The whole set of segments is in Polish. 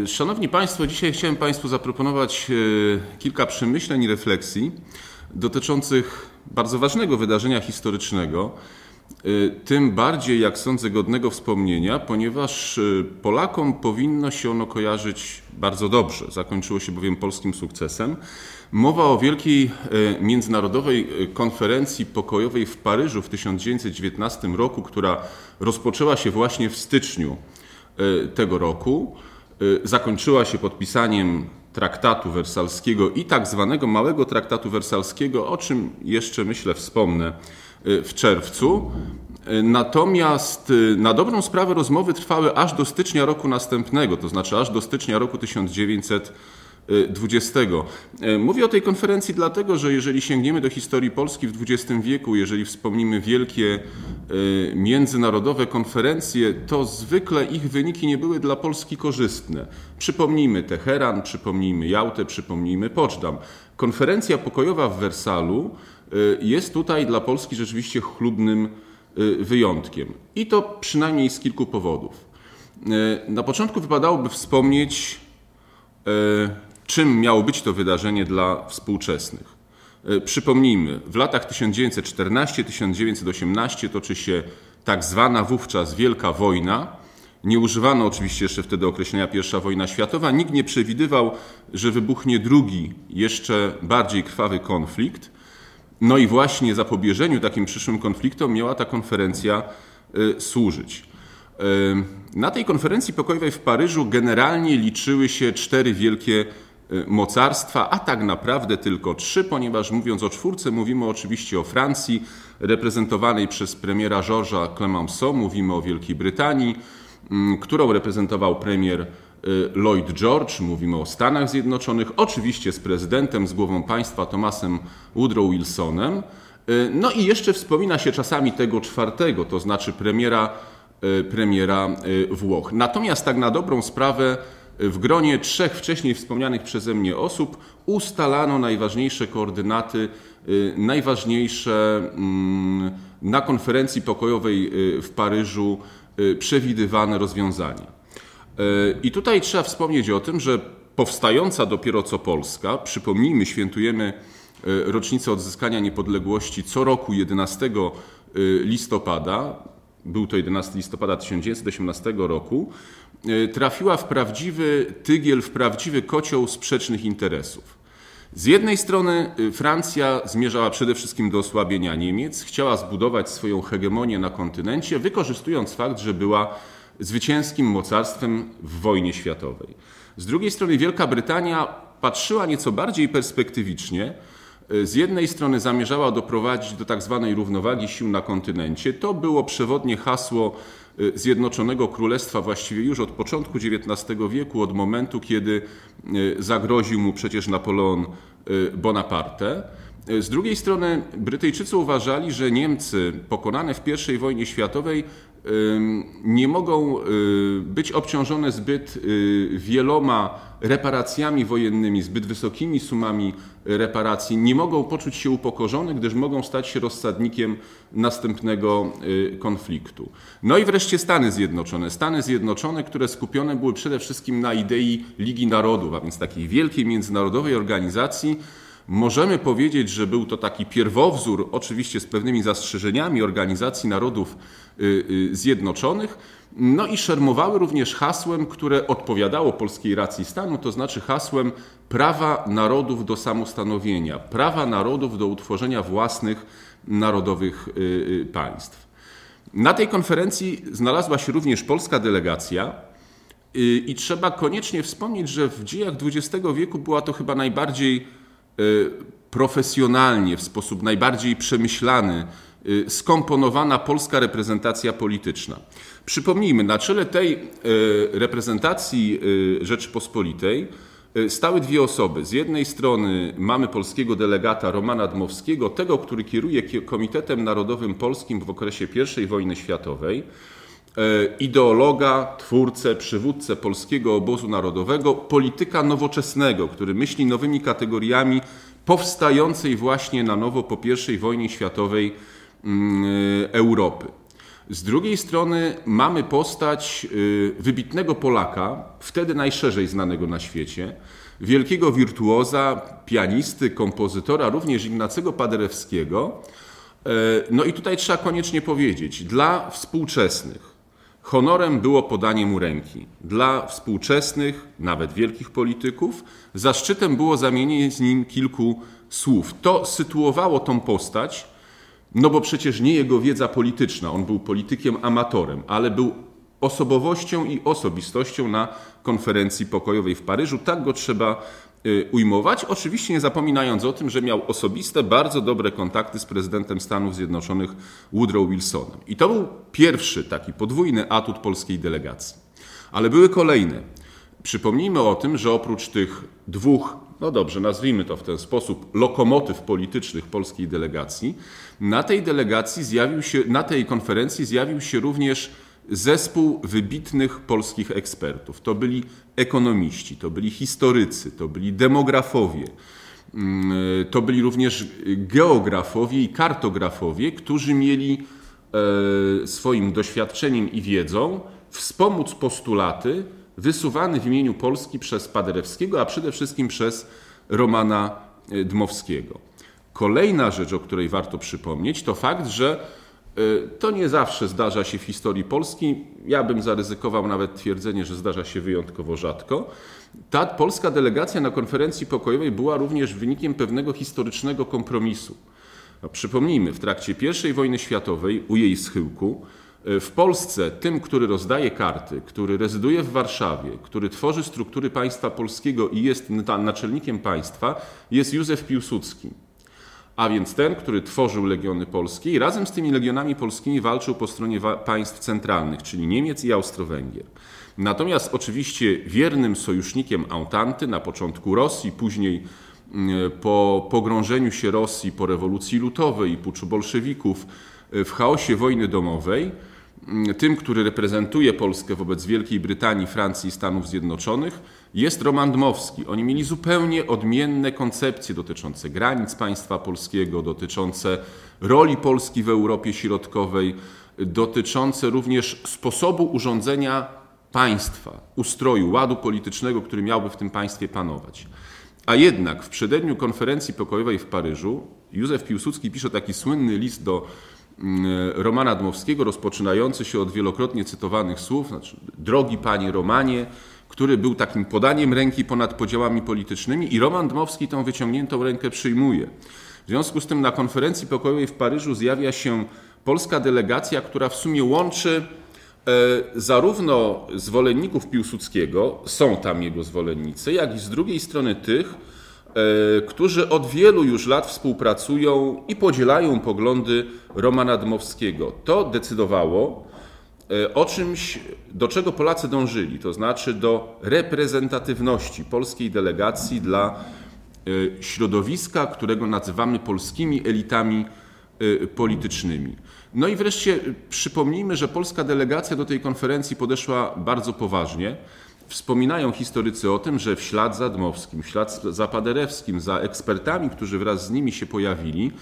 Y, Szanowni Państwo, dzisiaj chciałem Państwu zaproponować y, kilka przemyśleń i refleksji dotyczących bardzo ważnego wydarzenia historycznego, y, tym bardziej, jak sądzę, godnego wspomnienia, ponieważ Polakom powinno się ono kojarzyć bardzo dobrze. Zakończyło się bowiem polskim sukcesem. Mowa o wielkiej międzynarodowej konferencji pokojowej w Paryżu w 1919 roku, która rozpoczęła się właśnie w styczniu tego roku. Y, zakończyła się podpisaniem traktatu wersalskiego i tak zwanego małego traktatu wersalskiego, o czym jeszcze myślę wspomnę y, w czerwcu. Y, natomiast na dobrą sprawę rozmowy trwały aż do stycznia roku następnego, to znaczy aż do stycznia roku 1900 XX. E, mówię o tej konferencji dlatego, że jeżeli sięgniemy do historii Polski w XX wieku, jeżeli wspomnimy wielkie e, międzynarodowe konferencje, to zwykle ich wyniki nie były dla Polski korzystne. Przypomnijmy Teheran, przypomnijmy Jałtę, przypomnijmy Poczdam. Konferencja pokojowa w Wersalu e, jest tutaj dla Polski rzeczywiście chlubnym wyjątkiem. I to przynajmniej z kilku powodów. Na początku wypadałoby wspomnieć czym miało być to wydarzenie dla współczesnych. E, przypomnijmy, w latach 1914-1918 toczy się tak zwana wówczas Wielka Wojna. Nie używano oczywiście jeszcze wtedy określenia I wojna światowa. Nikt nie przewidywał, że wybuchnie drugi, jeszcze bardziej krwawy konflikt. No i właśnie zapobieżeniu takim przyszłym konfliktom miała ta konferencja y, służyć. Y, na tej konferencji pokojowej w Paryżu generalnie liczyły się cztery wielkie mocarstwa, a tak naprawdę tylko trzy, ponieważ mówiąc o czwórce, mówimy oczywiście o Francji, reprezentowanej przez premiera Georges'a Clemenceau, mówimy o Wielkiej Brytanii, mm, którą reprezentował premier y, Lloyd George, mówimy o Stanach Zjednoczonych, oczywiście z prezydentem, z głową państwa Thomasem Woodrow Wilsonem. Y, no i jeszcze wspomina się czasami tego czwartego, to znaczy premiera, premiera Włoch. Natomiast tak na dobrą sprawę w gronie trzech wcześniej wspomnianych przeze mnie osób ustalano najważniejsze koordynaty, y, najważniejsze mm, na konferencji pokojowej y, w Paryżu y, przewidywane rozwiązania. I tutaj trzeba wspomnieć o tym, że powstająca dopiero co Polska, przypomnijmy, świętujemy rocznicę odzyskania niepodległości co roku 11 listopada, był to 11 listopada 1918 roku, e, trafiła w prawdziwy tygiel, w prawdziwy kocioł sprzecznych interesów. Z jednej strony e, Francja zmierzała przede wszystkim do osłabienia Niemiec, chciała zbudować swoją hegemonię na kontynencie, wykorzystując fakt, że była zwycięskim mocarstwem w wojnie światowej. Z drugiej strony Wielka Brytania patrzyła nieco bardziej perspektywicznie, z jednej strony zamierzała doprowadzić do tak zwanej równowagi sił na kontynencie. To było przewodnie hasło e, Zjednoczonego Królestwa właściwie już od początku XIX wieku, od momentu, kiedy e, zagroził mu przecież Napoleon Bonaparte. Z drugiej strony Brytyjczycy uważali, że Niemcy pokonane w I wojnie światowej nie mogą być obciążone zbyt wieloma reparacjami wojennymi, zbyt wysokimi sumami reparacji, nie mogą poczuć się upokorzone, gdyż mogą stać się rozsadnikiem następnego y, konfliktu. No i wreszcie Stany Zjednoczone. Stany Zjednoczone, które skupione były przede wszystkim na idei Ligi Narodów, a więc takiej wielkiej międzynarodowej organizacji, Możemy powiedzieć, że był to taki pierwowzór, oczywiście z pewnymi zastrzeżeniami Organizacji Narodów y, y, Zjednoczonych, no i szermowały również hasłem, które odpowiadało polskiej racji stanu, to znaczy hasłem prawa narodów do samostanowienia, prawa narodów do utworzenia własnych narodowych y, państw. Na tej konferencji znalazła się również polska delegacja. I trzeba koniecznie wspomnieć, że w dziejach XX wieku była to chyba najbardziej profesjonalnie, w sposób najbardziej przemyślany, y, skomponowana polska reprezentacja polityczna. Przypomnijmy, na czele tej y, reprezentacji Rzeczypospolitej stały dwie osoby. Z jednej strony mamy polskiego delegata Romana Dmowskiego, tego, który kieruje Komitetem Narodowym Polskim w okresie I wojny światowej ideologa, twórcę, przywódcę polskiego obozu narodowego, polityka nowoczesnego, który myśli nowymi kategoriami powstającej właśnie na nowo po I wojnie światowej mm, Europy. Z drugiej strony mamy postać y, wybitnego Polaka, wtedy najszerzej znanego na świecie, wielkiego wirtuoza, pianisty, kompozytora, również Ignacego Paderewskiego. E, no i tutaj trzeba koniecznie powiedzieć, dla współczesnych honorem było podanie mu ręki. Dla współczesnych, nawet wielkich polityków, zaszczytem było zamienienie z nim kilku słów. To sytuowało tą postać no bo przecież nie jego wiedza polityczna, on był politykiem amatorem, ale był osobowością i osobistością na konferencji pokojowej w Paryżu. Tak go trzeba ujmować. Oczywiście nie zapominając o tym, że miał osobiste, bardzo dobre kontakty z prezydentem Stanów Zjednoczonych Woodrow Wilsonem. I to był pierwszy taki podwójny atut polskiej delegacji. Ale były kolejne. Przypomnijmy o tym, że oprócz tych dwóch no dobrze, nazwijmy to w ten sposób, lokomotyw politycznych polskiej delegacji. Na tej delegacji zjawił się, na tej konferencji zjawił się również zespół wybitnych polskich ekspertów. To byli ekonomiści, to byli historycy, to byli demografowie, mm, to byli również geografowie i kartografowie, którzy mieli e, swoim doświadczeniem i wiedzą wspomóc postulaty, wysuwany w imieniu Polski przez Paderewskiego, a przede wszystkim przez Romana e, Dmowskiego. Kolejna rzecz, o której warto przypomnieć, to fakt, że to nie zawsze zdarza się w historii Polski. Ja bym zaryzykował nawet twierdzenie, że zdarza się wyjątkowo rzadko. Ta polska delegacja na konferencji pokojowej była również wynikiem pewnego historycznego kompromisu. No, przypomnijmy, w trakcie I wojny światowej, u jej schyłku, w Polsce tym, który rozdaje karty, który rezyduje w Warszawie, który tworzy struktury państwa polskiego i jest naczelnikiem państwa, jest Józef Piłsudski. A więc ten, który tworzył legiony polskie i razem z tymi legionami polskimi walczył po stronie państw centralnych, czyli Niemiec i Austro-Węgier. Natomiast oczywiście wiernym sojusznikiem Autanty na początku Rosji, później mm, po pogrążeniu się Rosji po rewolucji lutowej i puczu bolszewików w chaosie wojny domowej, Mm, tym, który reprezentuje Polskę wobec Wielkiej Brytanii, Francji i Stanów Zjednoczonych, jest Roman Dmowski. Oni mieli zupełnie odmienne koncepcje dotyczące granic państwa polskiego, dotyczące roli Polski w Europie Środkowej, dotyczące również sposobu urządzenia państwa, ustroju, ładu politycznego, który miałby w tym państwie panować. A jednak w przededniu konferencji pokojowej w Paryżu Józef Piłsudski pisze taki słynny list do Mm, Romana Dmowskiego, rozpoczynający się od wielokrotnie cytowanych słów, znaczy, drogi panie Romanie, który był takim podaniem ręki ponad podziałami politycznymi i Roman Dmowski tą wyciągniętą rękę przyjmuje. W związku z tym na konferencji pokojowej w Paryżu zjawia się polska delegacja, która w sumie łączy e, zarówno zwolenników Piłsudskiego, są tam jego zwolennicy, jak i z drugiej strony tych, E, którzy od wielu już lat współpracują i podzielają poglądy Romana Dmowskiego. To decydowało o czymś, do czego Polacy dążyli, to znaczy do reprezentatywności polskiej delegacji dla e, środowiska, którego nazywamy polskimi elitami politycznymi. No i wreszcie przypomnijmy, że polska delegacja do tej konferencji podeszła bardzo poważnie. Wspominają historycy o tym, że w ślad za Dmowskim, w ślad za Paderewskim, za ekspertami, którzy wraz z nimi się pojawili,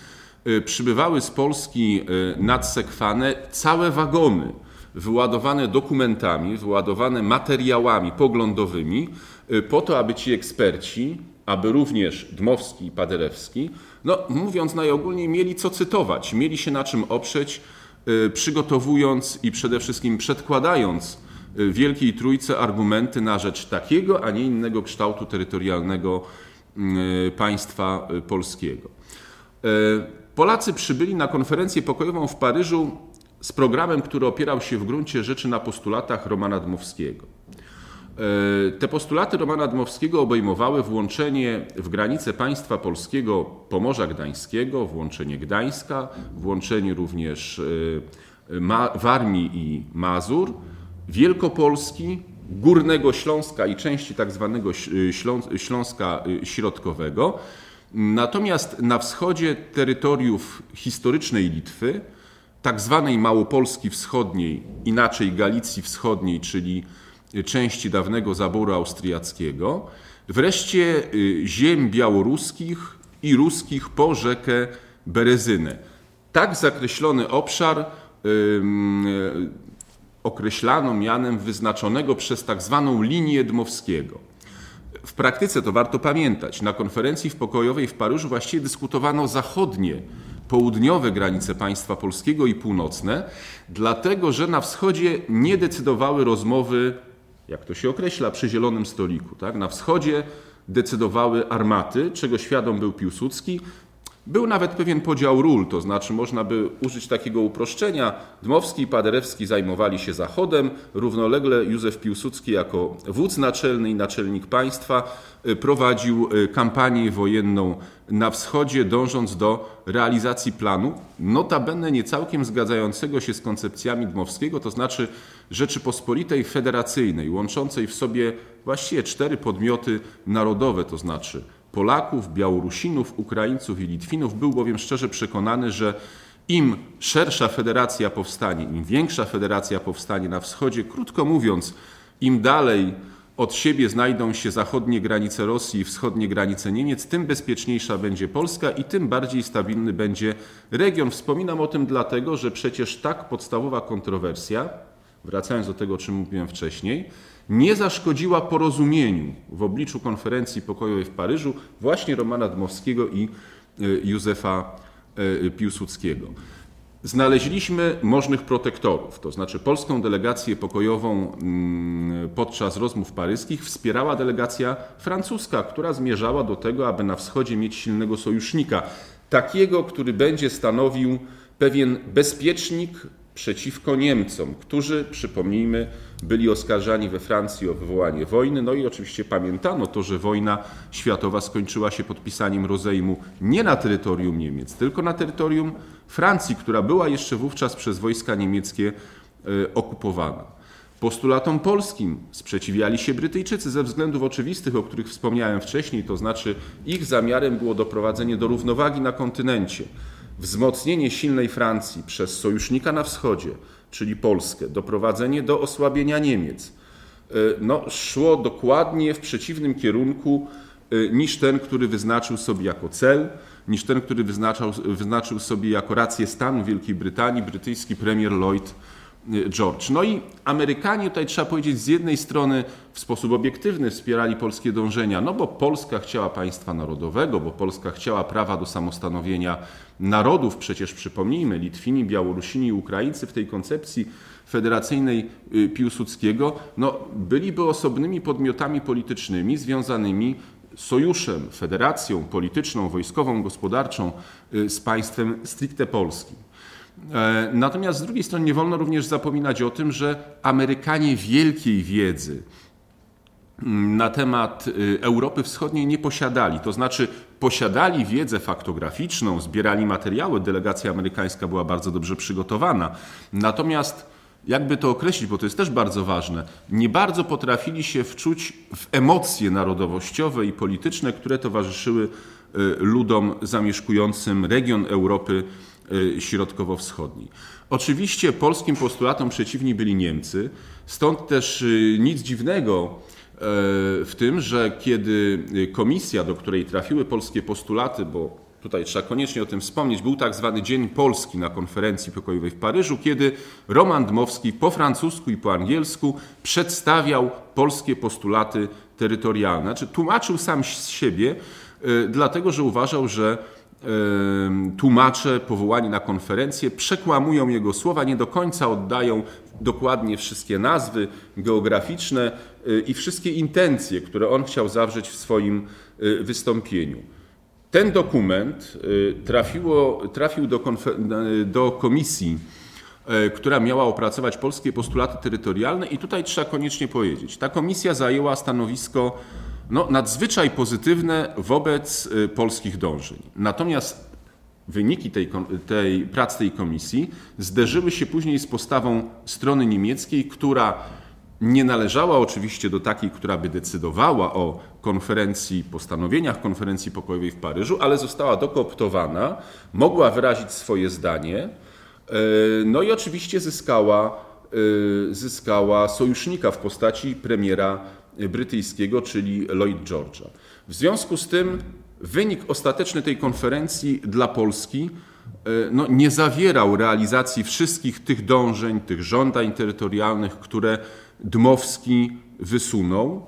przybywały z Polski y, nadsekwane całe wagony wyładowane dokumentami, wyładowane materiałami poglądowymi, y, po to, aby ci eksperci, aby również Dmowski i Paderewski, no mówiąc najogólniej, mieli co cytować, mieli się na czym oprzeć, przygotowując i przede wszystkim przedkładając Wielkiej Trójce argumenty na rzecz takiego, a nie innego kształtu terytorialnego państwa polskiego. Polacy przybyli na konferencję pokojową w Paryżu z programem, który opierał się w gruncie rzeczy na postulatach Romana Dmowskiego. E, te postulaty Romana Dmowskiego obejmowały włączenie w granice państwa polskiego Pomorza Gdańskiego, włączenie Gdańska, włączenie również e, Warmii i Mazur, Wielkopolski, Górnego Śląska i części tak zwanego Śląska y, Środkowego. Natomiast na wschodzie terytoriów historycznej Litwy, tak zwanej Małopolski Wschodniej, inaczej Galicji Wschodniej, czyli części dawnego zaboru austriackiego, wreszcie y, ziem białoruskich i ruskich po rzekę Berezynę. Tak zakreślony obszar określano mianem wyznaczonego przez tak zwaną linię Dmowskiego. W praktyce to warto pamiętać. Na konferencji w pokojowej w Paryżu właściwie dyskutowano zachodnie, południowe granice państwa polskiego i północne, dlatego że na wschodzie nie decydowały rozmowy, jak to się określa, przy zielonym stoliku. Tak? Na wschodzie decydowały armaty, czego świadom był Piłsudski, był nawet pewien podział ról, to znaczy można by użyć takiego uproszczenia. Dmowski i Paderewski zajmowali się Zachodem, równolegle Józef Piłsudski jako wódz naczelny i naczelnik państwa y, prowadził y, kampanię wojenną na wschodzie, dążąc do realizacji planu, notabene nie całkiem zgadzającego się z koncepcjami Dmowskiego, to znaczy Rzeczypospolitej Federacyjnej, łączącej w sobie właściwie cztery podmioty narodowe, to znaczy Polaków, Białorusinów, Ukraińców i Litwinów. Był bowiem szczerze przekonany, że im szersza federacja powstanie, im większa federacja powstanie na wschodzie, krótko mówiąc, im dalej od siebie znajdą się zachodnie granice Rosji i wschodnie granice Niemiec, tym bezpieczniejsza będzie Polska i tym bardziej stabilny będzie region. Wspominam o tym dlatego, że przecież tak podstawowa kontrowersja, wracając do tego, o czym mówiłem wcześniej, nie zaszkodziła porozumieniu w obliczu konferencji pokojowej w Paryżu właśnie Romana Dmowskiego i e, Józefa e, Piłsudskiego. Znaleźliśmy możnych protektorów, to znaczy polską delegację pokojową mm, podczas rozmów paryskich wspierała delegacja francuska, która zmierzała do tego, aby na wschodzie mieć silnego sojusznika, takiego, który będzie stanowił pewien bezpiecznik przeciwko Niemcom, którzy, przypomnijmy, byli oskarżani we Francji o wywołanie wojny. No i oczywiście pamiętano to, że wojna światowa skończyła się podpisaniem rozejmu nie na terytorium Niemiec, tylko na terytorium Francji, która była jeszcze wówczas przez wojska niemieckie e, okupowana. Postulatom polskim sprzeciwiali się Brytyjczycy ze względów oczywistych, o których wspomniałem wcześniej, to znaczy ich zamiarem było doprowadzenie do równowagi na kontynencie wzmocnienie silnej Francji przez sojusznika na wschodzie, czyli Polskę, doprowadzenie do osłabienia Niemiec, e, no, szło dokładnie w przeciwnym kierunku e, niż ten, który wyznaczył sobie jako cel, niż ten, który wyznaczał, wyznaczył sobie jako rację stanu Wielkiej Brytanii brytyjski premier Lloyd George. No i Amerykanie tutaj trzeba powiedzieć z jednej strony w sposób obiektywny wspierali polskie dążenia, no bo Polska chciała państwa narodowego, bo Polska chciała prawa do samostanowienia narodów, przecież przypomnijmy, Litwini, Białorusini i Ukraińcy w tej koncepcji federacyjnej y, Piłsudskiego, no, byliby osobnymi podmiotami politycznymi związanymi sojuszem, federacją polityczną, wojskową, gospodarczą y, z państwem stricte polskim. E, natomiast z drugiej strony nie wolno również zapominać o tym, że Amerykanie wielkiej wiedzy na temat y, Europy Wschodniej nie posiadali. To znaczy, posiadali wiedzę faktograficzną, zbierali materiały, delegacja amerykańska była bardzo dobrze przygotowana. Natomiast, jakby to określić, bo to jest też bardzo ważne, nie bardzo potrafili się wczuć w emocje narodowościowe i polityczne, które towarzyszyły y, ludom zamieszkującym region Europy środkowo-wschodniej. Oczywiście polskim postulatom przeciwni byli Niemcy, stąd też y, nic dziwnego y, w tym, że kiedy komisja, do której trafiły polskie postulaty, bo tutaj trzeba koniecznie o tym wspomnieć, był tak zwany Dzień Polski na konferencji pokojowej w Paryżu, kiedy Roman Dmowski po francusku i po angielsku przedstawiał polskie postulaty terytorialne. Znaczy, tłumaczył sam z siebie, dlatego że uważał, że tłumacze powołani na konferencję przekłamują jego słowa, nie do końca oddają dokładnie wszystkie nazwy geograficzne y, i wszystkie intencje, które on chciał zawrzeć w swoim y, wystąpieniu. Ten dokument y, trafiło, trafił do, do komisji, która miała opracować polskie postulaty terytorialne, i tutaj trzeba koniecznie powiedzieć: ta komisja zajęła stanowisko no, nadzwyczaj pozytywne wobec y, polskich dążeń. Natomiast wyniki tej, tej prac tej komisji zderzyły się później z postawą strony niemieckiej, która nie należała oczywiście do takiej, która by decydowała o konferencji, postanowieniach konferencji pokojowej w Paryżu, ale została dokooptowana, mogła wyrazić swoje zdanie, y, no i oczywiście zyskała, y, zyskała sojusznika w postaci premiera brytyjskiego, czyli Lloyd George'a. W związku z tym wynik ostateczny tej konferencji dla Polski no, nie zawierał realizacji wszystkich tych dążeń, tych żądań terytorialnych, które Dmowski wysunął.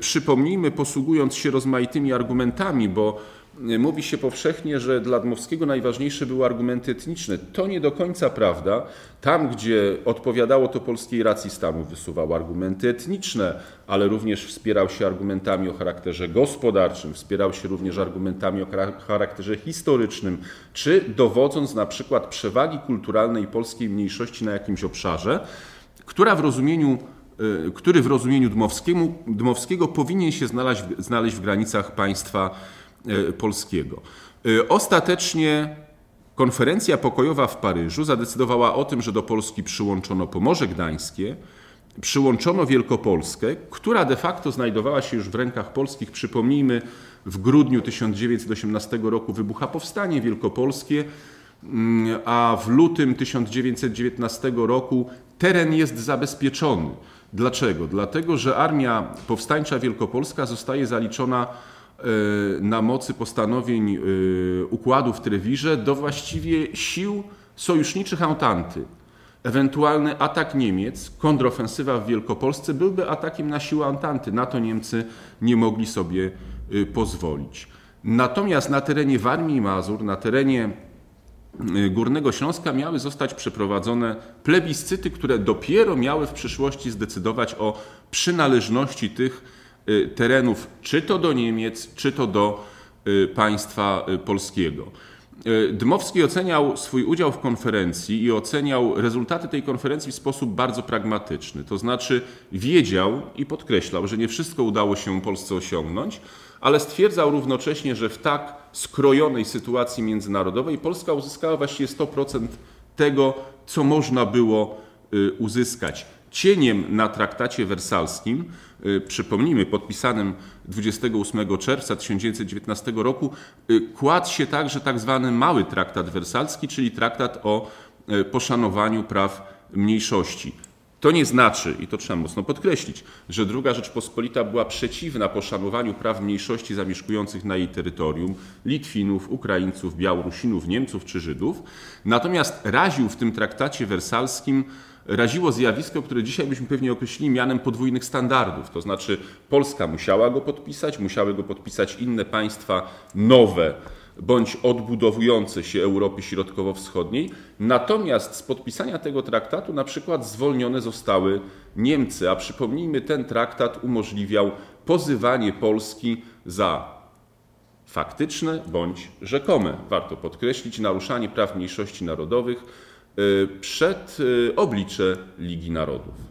Przypomnijmy, posługując się rozmaitymi argumentami, bo mówi się powszechnie, że dla Dmowskiego najważniejsze były argumenty etniczne. To nie do końca prawda. Tam, gdzie odpowiadało to polskiej racji stanu, wysuwał argumenty etniczne, ale również wspierał się argumentami o charakterze gospodarczym, wspierał się również argumentami o charakterze historycznym, czy dowodząc na przykład przewagi kulturalnej polskiej mniejszości na jakimś obszarze, która w rozumieniu y, który w rozumieniu Dmowskiego powinien się znaleźć, znaleźć w granicach państwa polskiego. E, ostatecznie konferencja pokojowa w Paryżu zadecydowała o tym, że do Polski przyłączono Pomorze Gdańskie, przyłączono Wielkopolskę, która de facto znajdowała się już w rękach polskich. Przypomnijmy, w grudniu 1918 roku wybucha powstanie wielkopolskie, mm, a w lutym 1919 roku teren jest zabezpieczony. Dlaczego? Dlatego, że armia powstańcza wielkopolska zostaje zaliczona E, na mocy postanowień e, układu w Trewirze do właściwie sił sojuszniczych Antanty. Ewentualny atak Niemiec, kontrofensywa w Wielkopolsce byłby atakiem na siły Antanty. Na to Niemcy nie mogli sobie e, pozwolić. Natomiast na terenie Warmii i Mazur, na terenie Górnego Śląska miały zostać przeprowadzone plebiscyty, które dopiero miały w przyszłości zdecydować o przynależności tych Y, terenów, czy to do Niemiec, czy to do y, państwa y, polskiego. Dmowski oceniał swój udział w konferencji i oceniał rezultaty tej konferencji w sposób bardzo pragmatyczny. To znaczy wiedział i podkreślał, że nie wszystko udało się Polsce osiągnąć, ale stwierdzał równocześnie, że w tak skrojonej sytuacji międzynarodowej Polska uzyskała właściwie 100% tego, co można było uzyskać. Cieniem na traktacie wersalskim Y, przypomnijmy, podpisanym 28 czerwca 1919 roku, y, kładł się także tak zwany mały traktat wersalski, czyli traktat o y, poszanowaniu praw mniejszości. To nie znaczy, i to trzeba mocno podkreślić, że II Rzeczpospolita była przeciwna poszanowaniu praw mniejszości zamieszkujących na jej terytorium Litwinów, Ukraińców, Białorusinów, Niemców czy Żydów. Natomiast raził w tym traktacie wersalskim raziło zjawisko, które dzisiaj byśmy pewnie określili mianem podwójnych standardów. To znaczy Polska musiała go podpisać, musiały go podpisać inne państwa nowe bądź odbudowujące się Europy Środkowo-Wschodniej. Natomiast z podpisania tego traktatu na przykład zwolnione zostały Niemcy, a przypomnijmy, ten traktat umożliwiał pozywanie Polski za faktyczne bądź rzekome, warto podkreślić, naruszanie praw mniejszości narodowych przed y, oblicze Ligi Narodów.